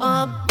up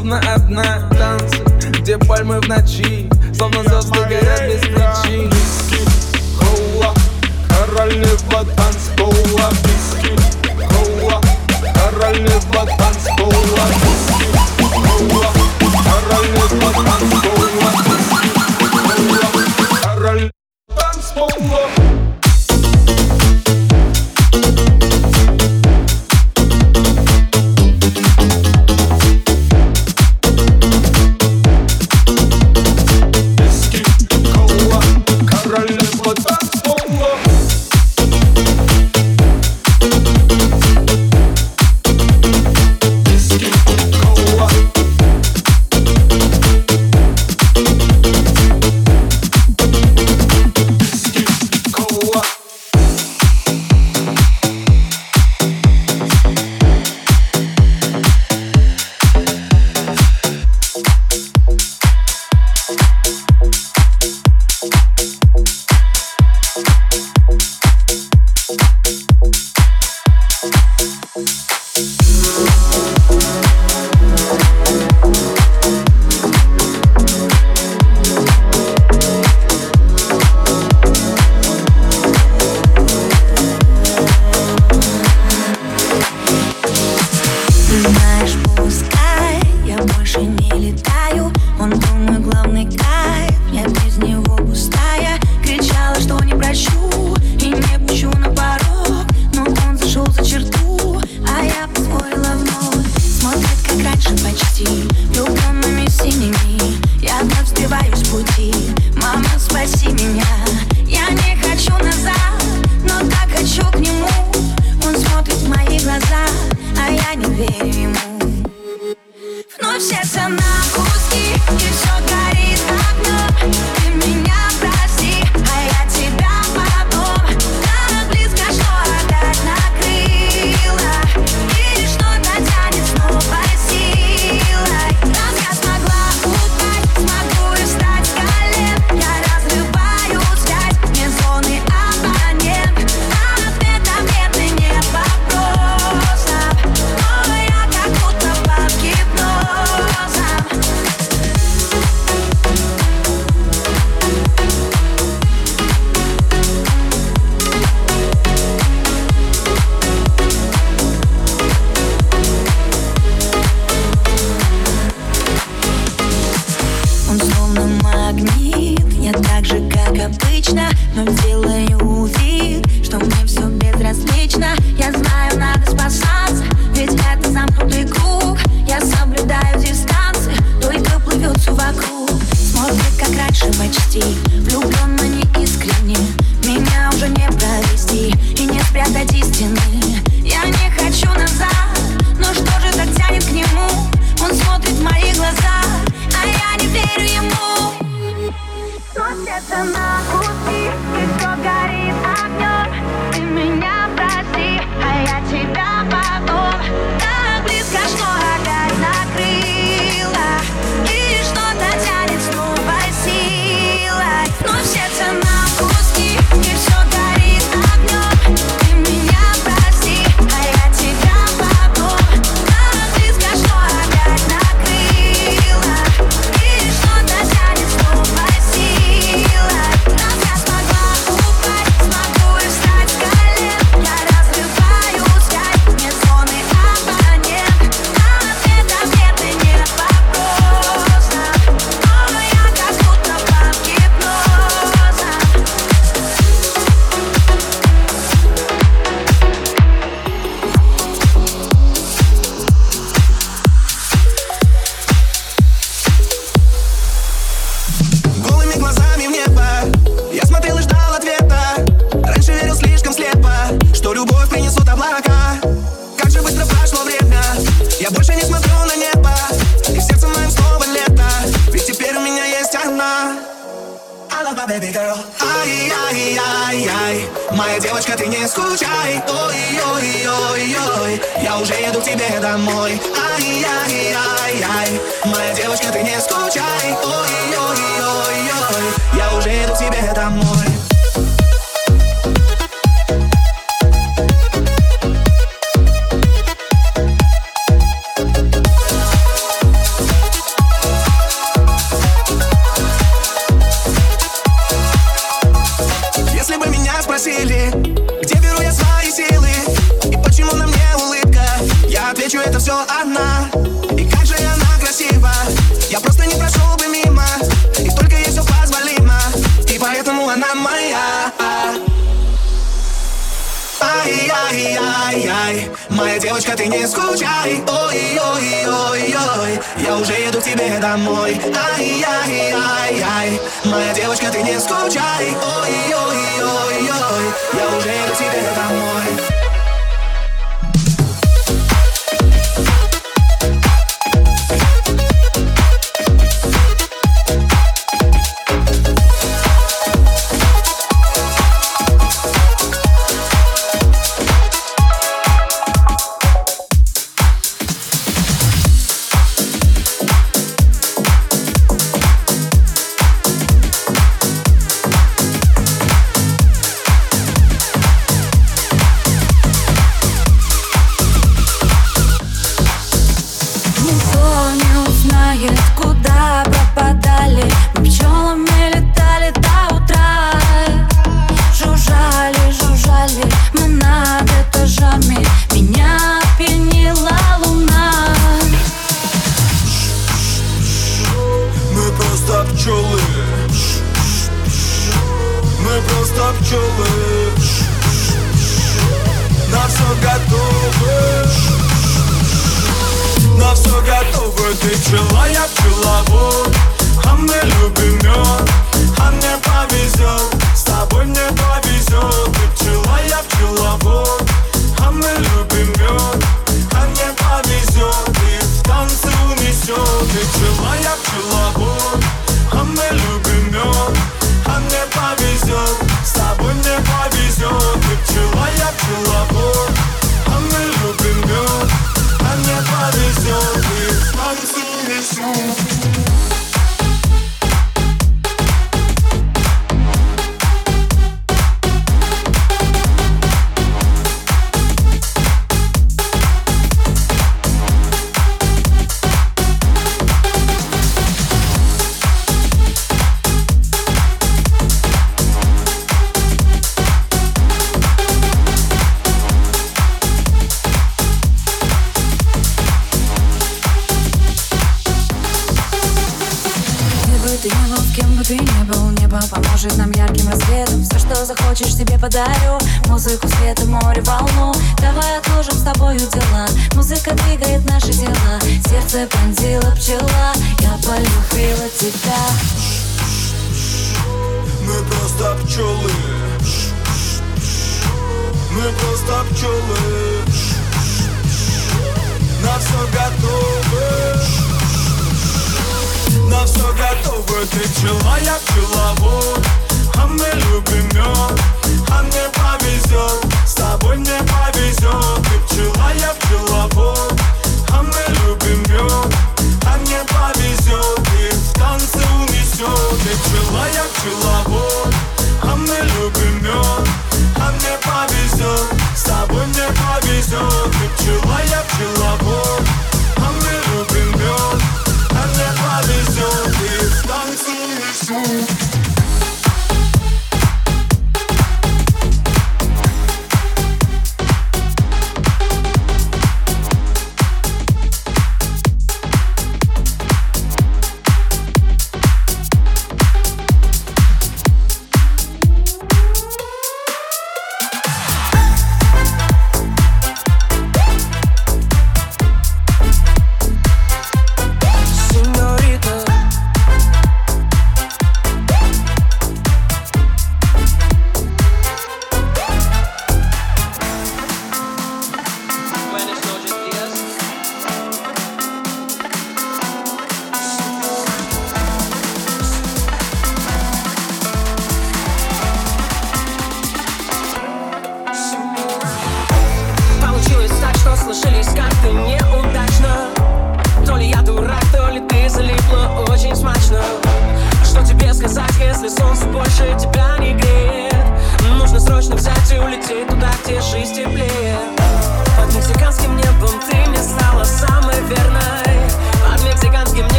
словно одна Танцы, где пальмы в ночи Словно звезды горят. baby girl. Ай-яй-яй-яй Моя девочка, ты не скучай. Ой-ой-ой-ой Я уже еду к тебе домой. Ай ай ай ай, Моя девочка, ты не скучай. Ой-ой-ой-ой. Я уже еду к тебе домой. все одна. И как же она красива? Я просто не прошел бы мимо. И только ей все позволимо. И поэтому она моя. Ай-яй-яй-яй Моя девочка, ты не скучай. Ой-ой-ой-ой Я уже еду к тебе домой. Ай-яй-яй-яй Моя девочка, ты не скучай. Ой-ой-ой-ой Я уже еду к тебе домой.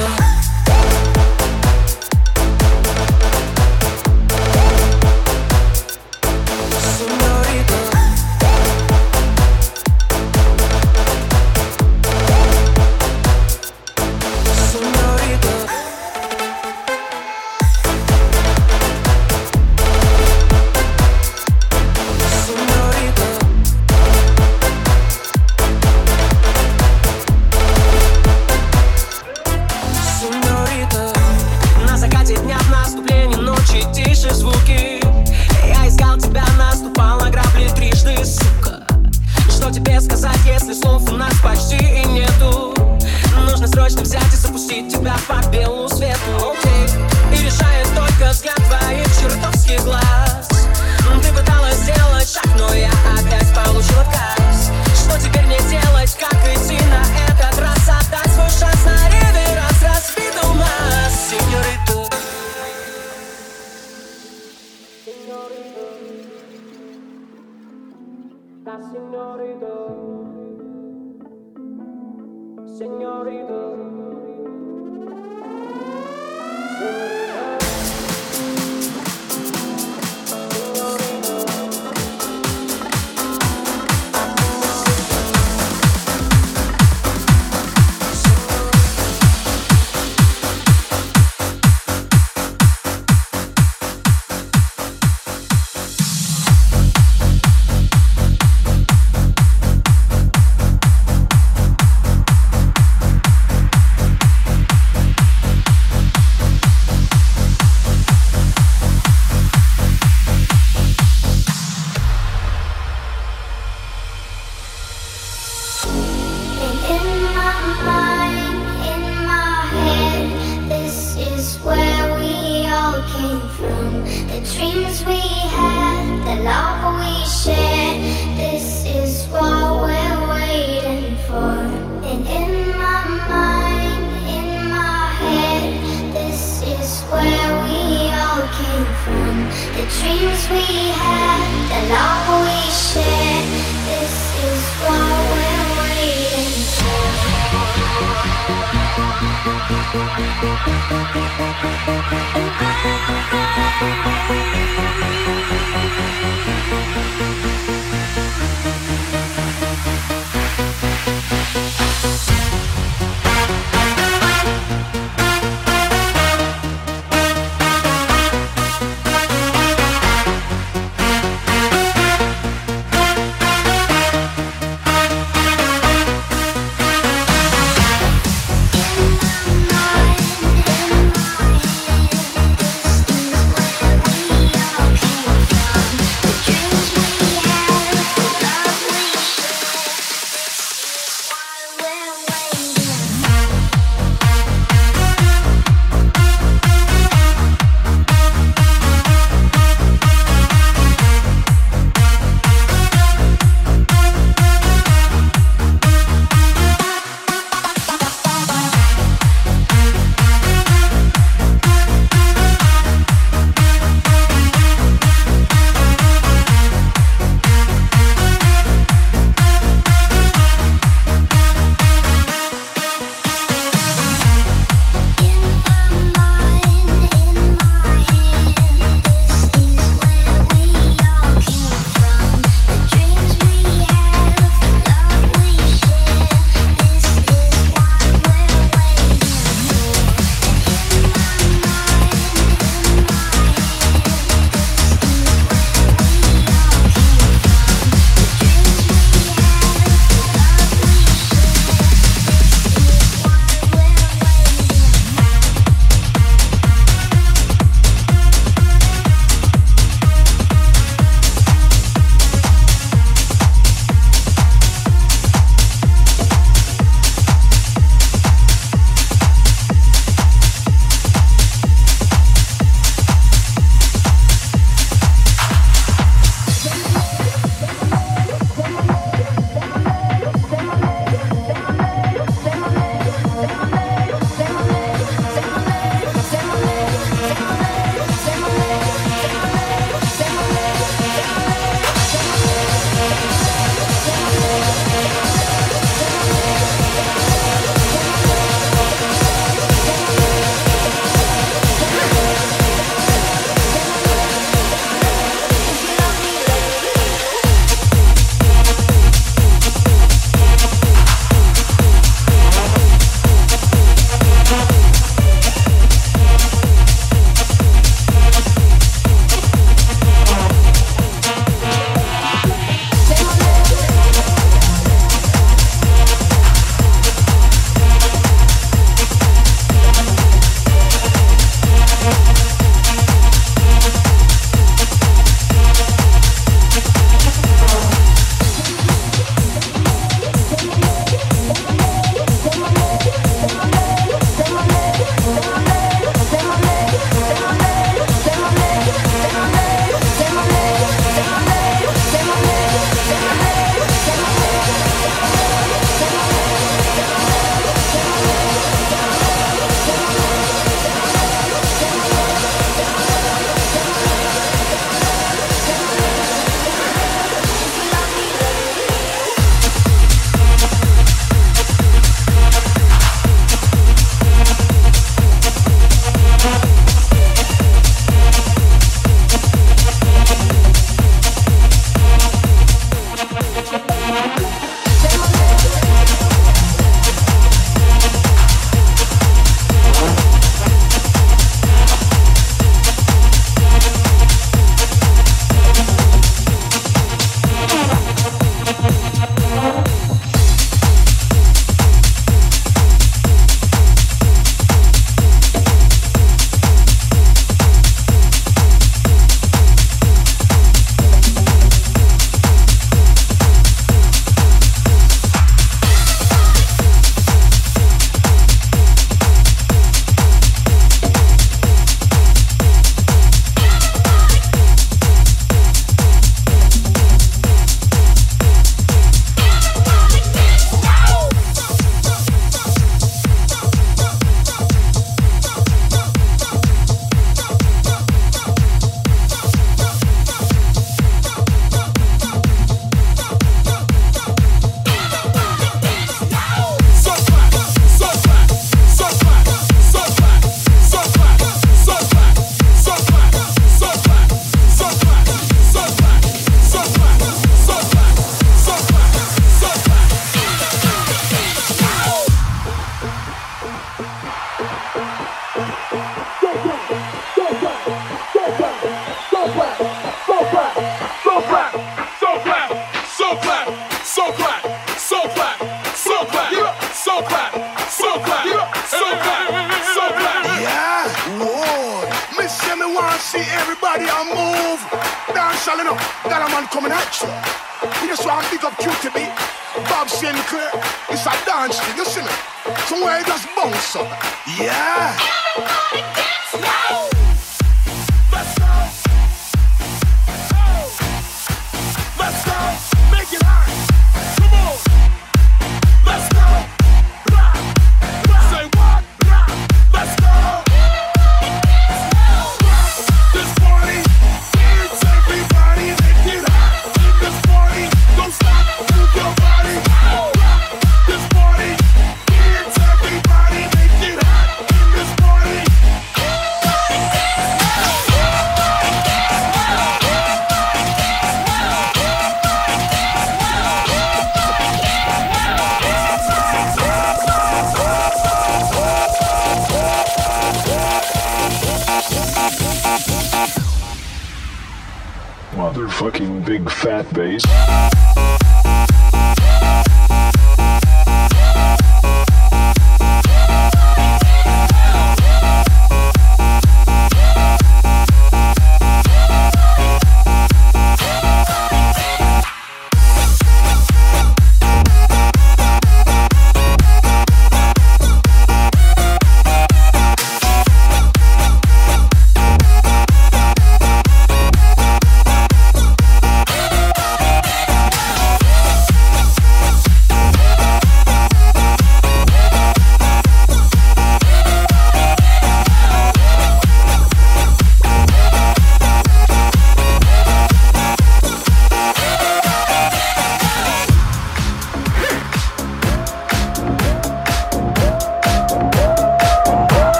momento.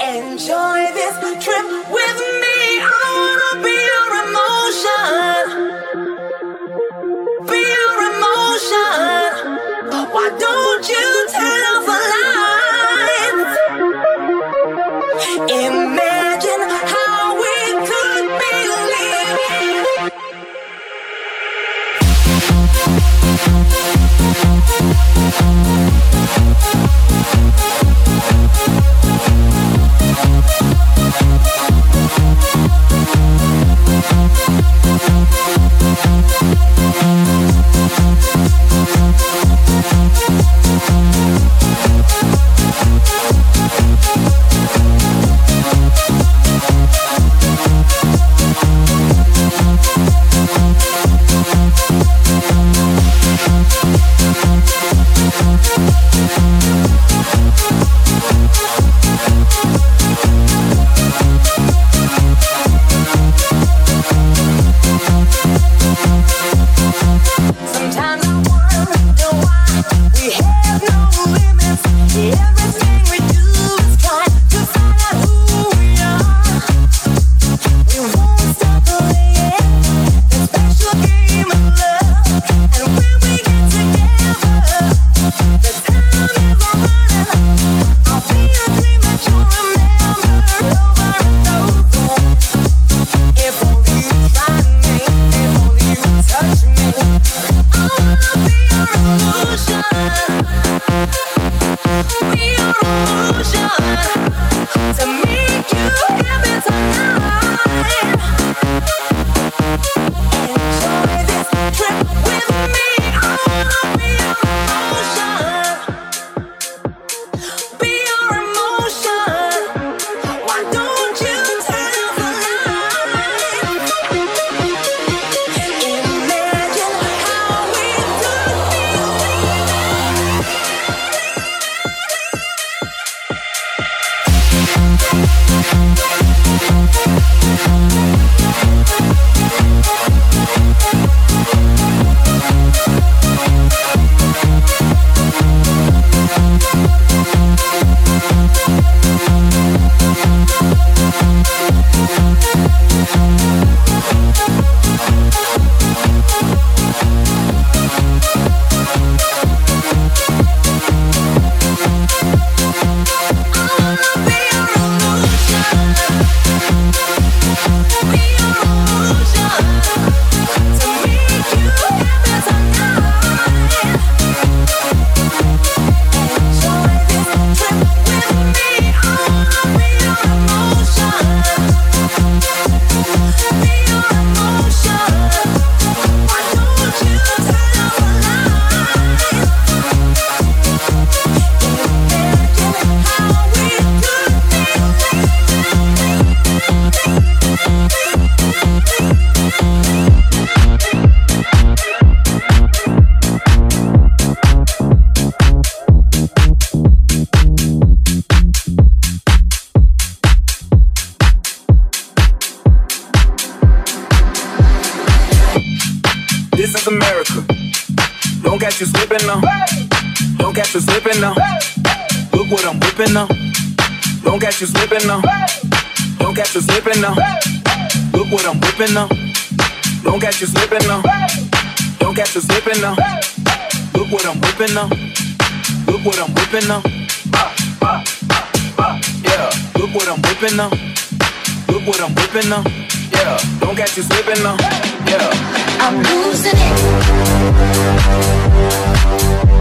Enjoy this trip with me. I wanna be your emotion. Be your emotion. Why don't slipping now. Don't catch you slipping now. Look what I'm whipping now. Don't catch you slipping now. Don't catch you slipping now. Look what I'm whipping now. Look what I'm whipping now. Yeah, look what I'm whipping now. Look what I'm whipping now. Yeah, don't catch you slipping now. Yeah, I'm losing it.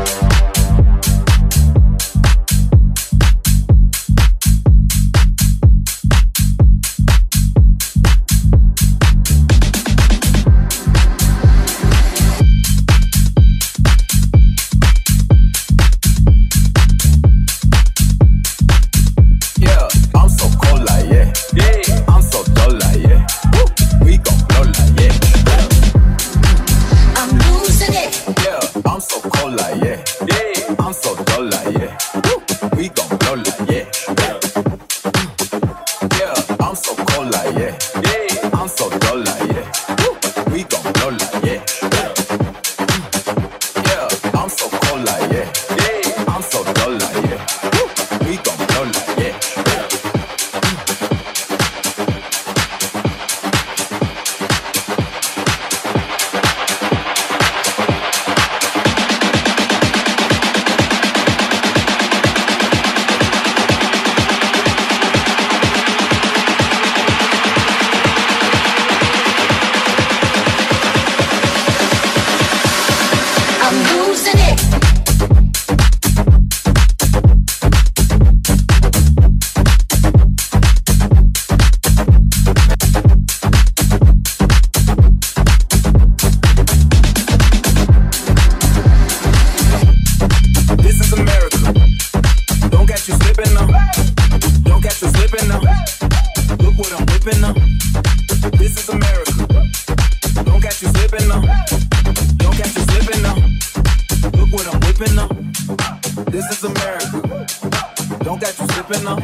Slipping now.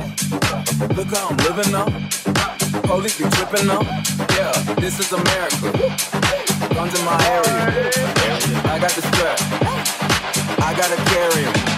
Look how I'm living up. Police be tripping up. Yeah, this is America. Guns in my area. I got the strap. I gotta carry 'em.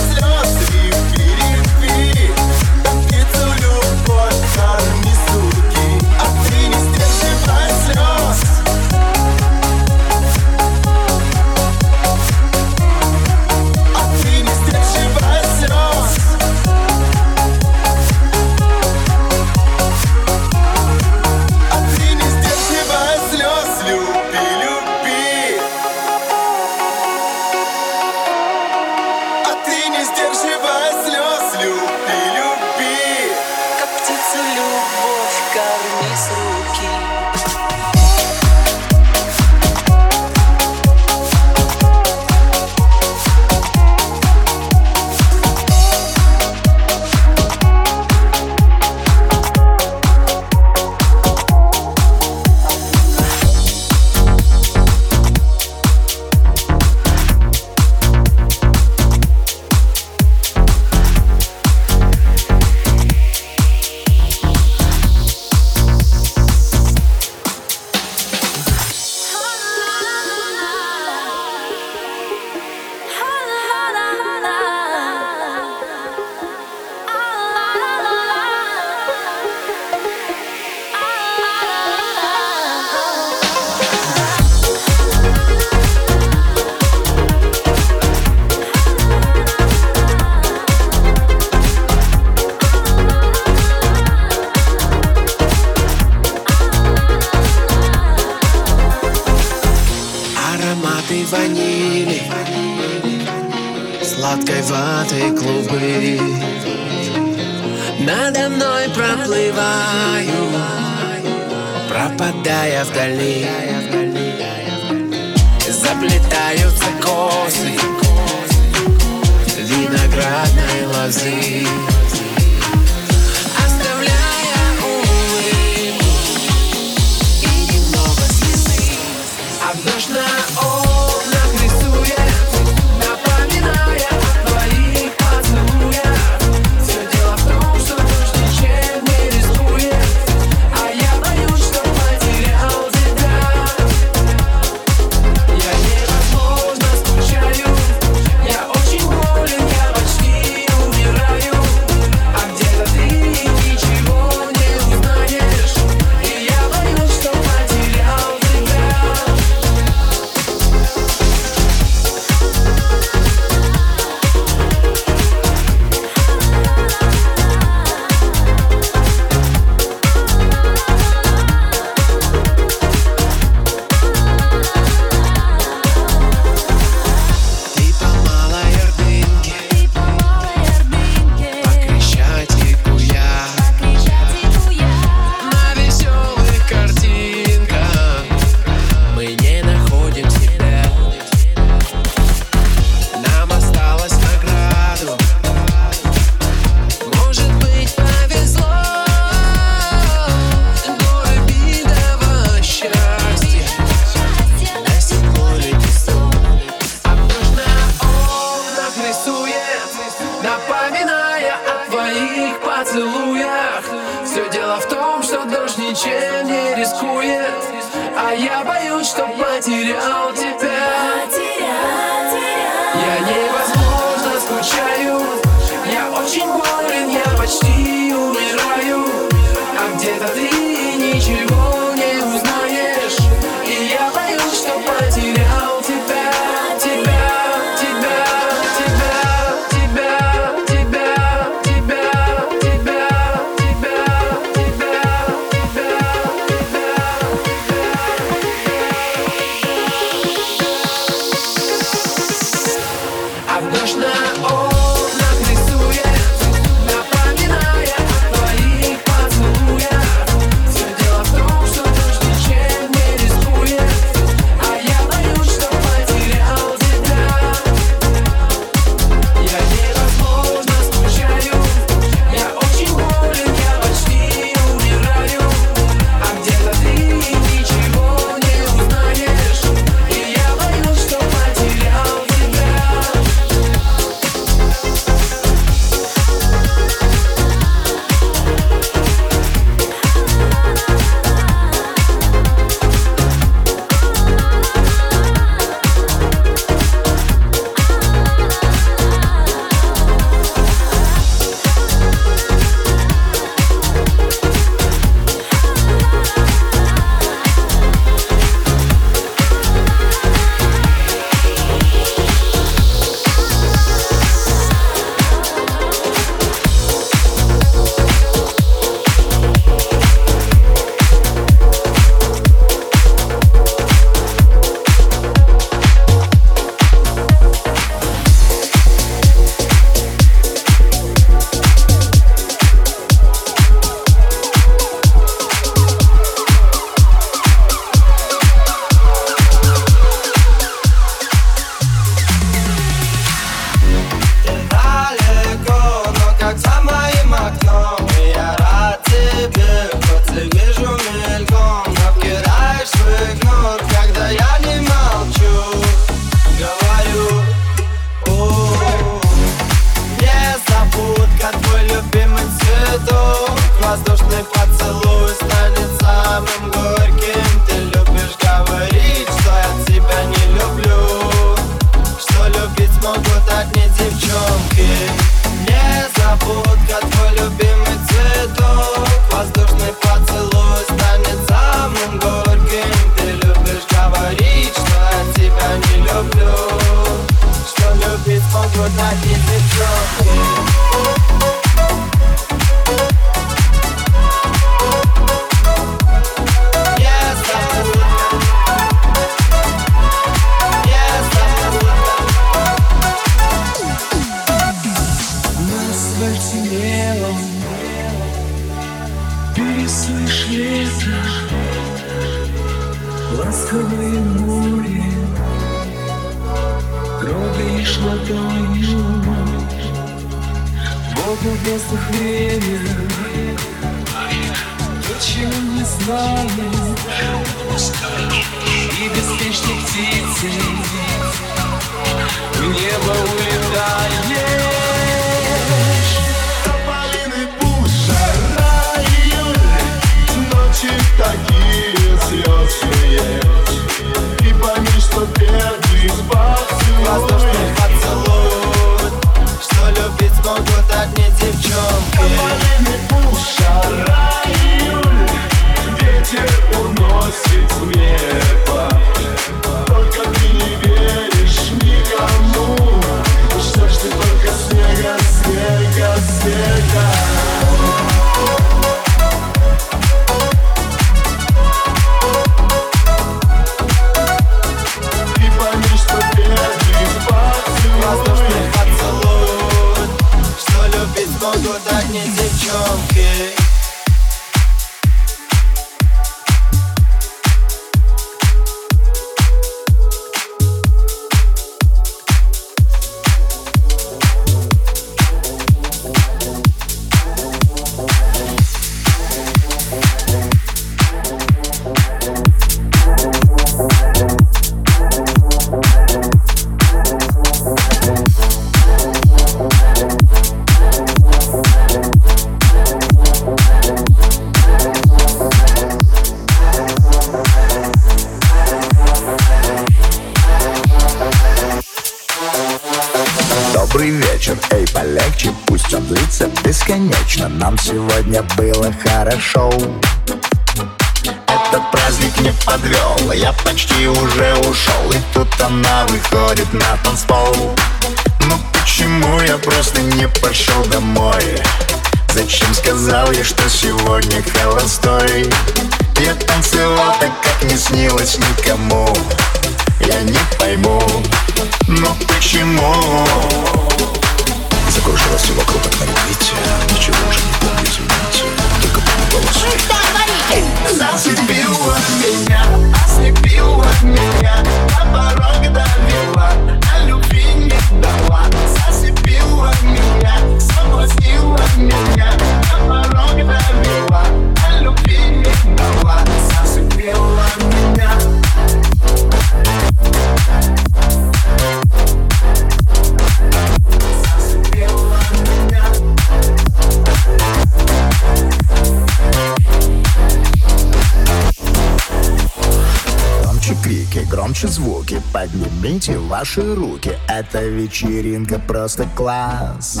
ваши руки. Эта вечеринка просто класс.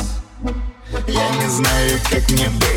Я не знаю, как мне быть.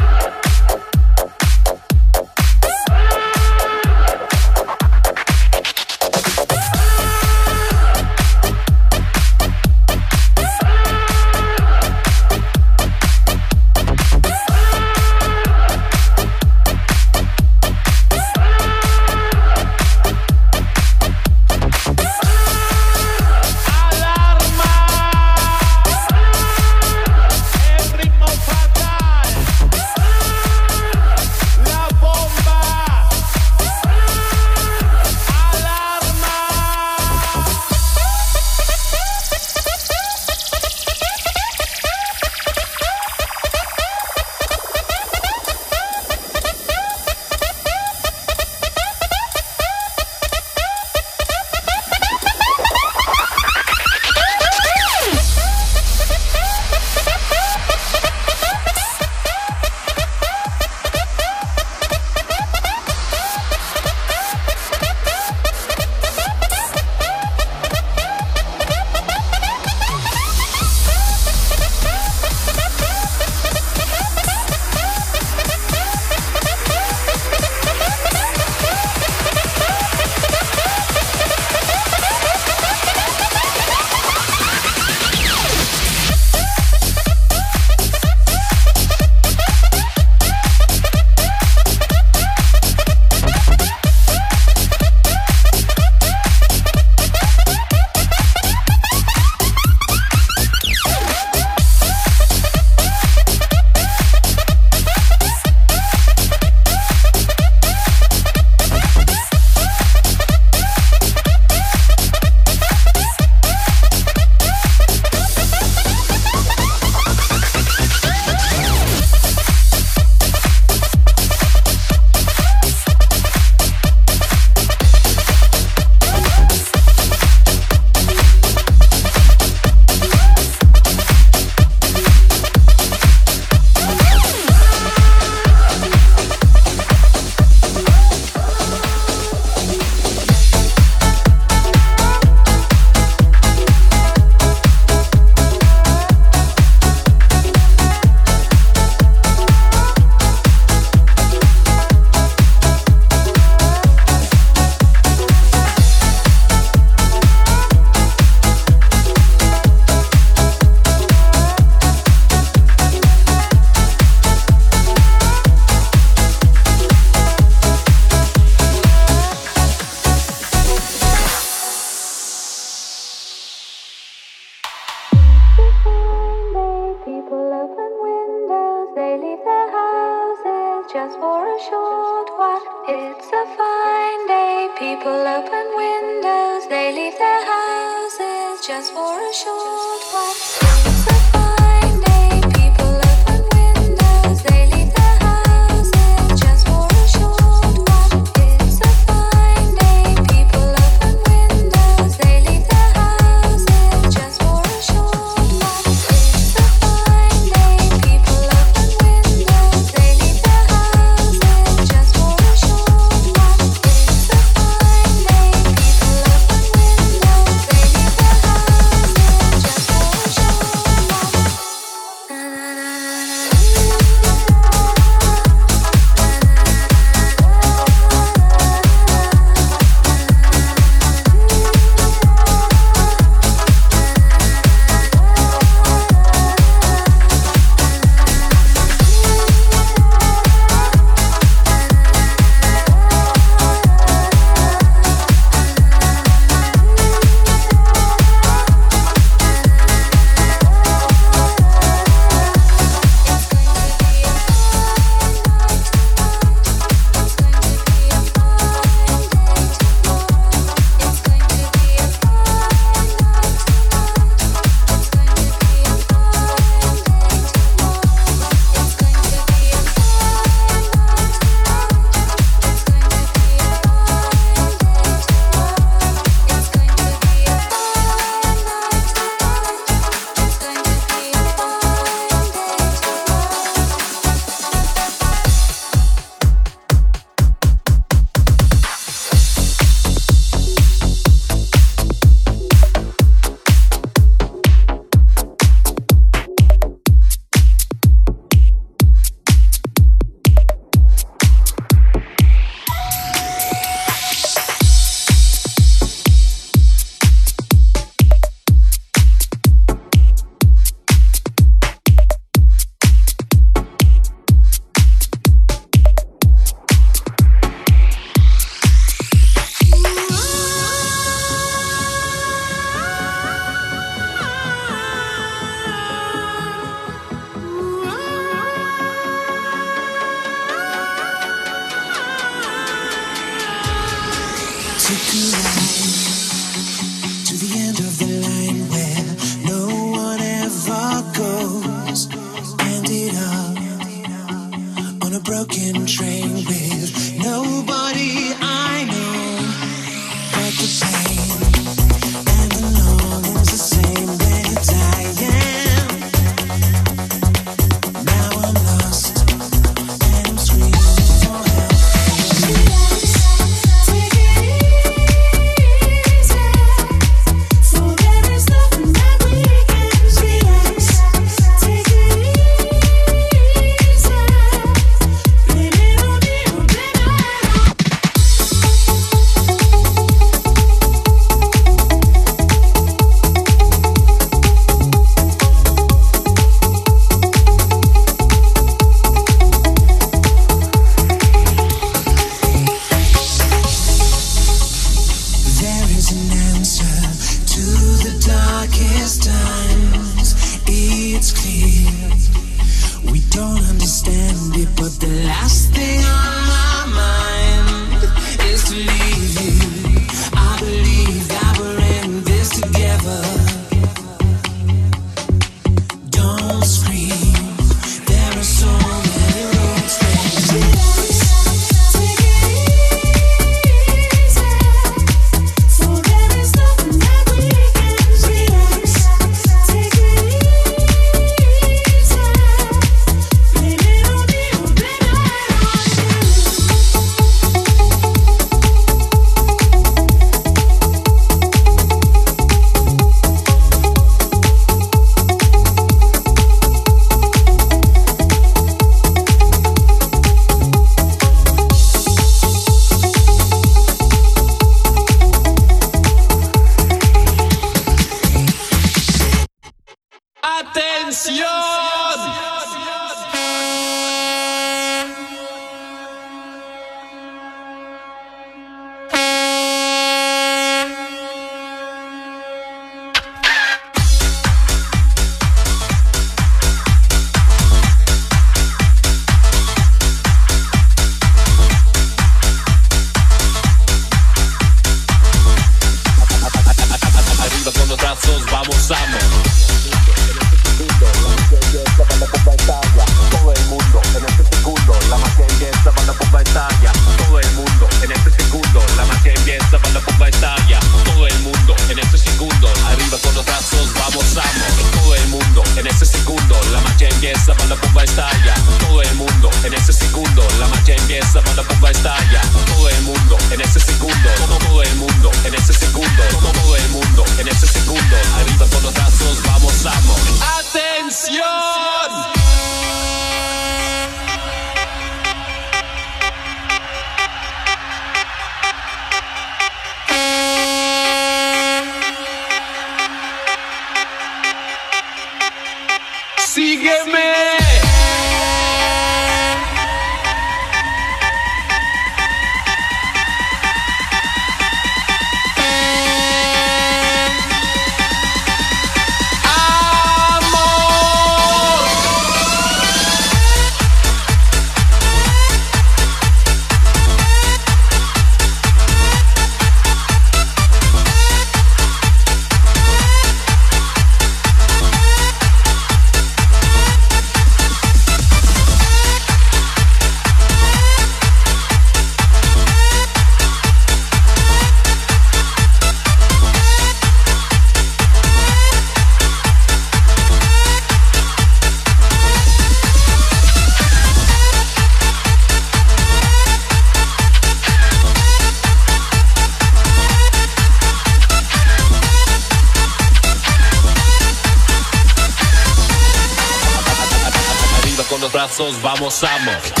pasos, vamos, vamos.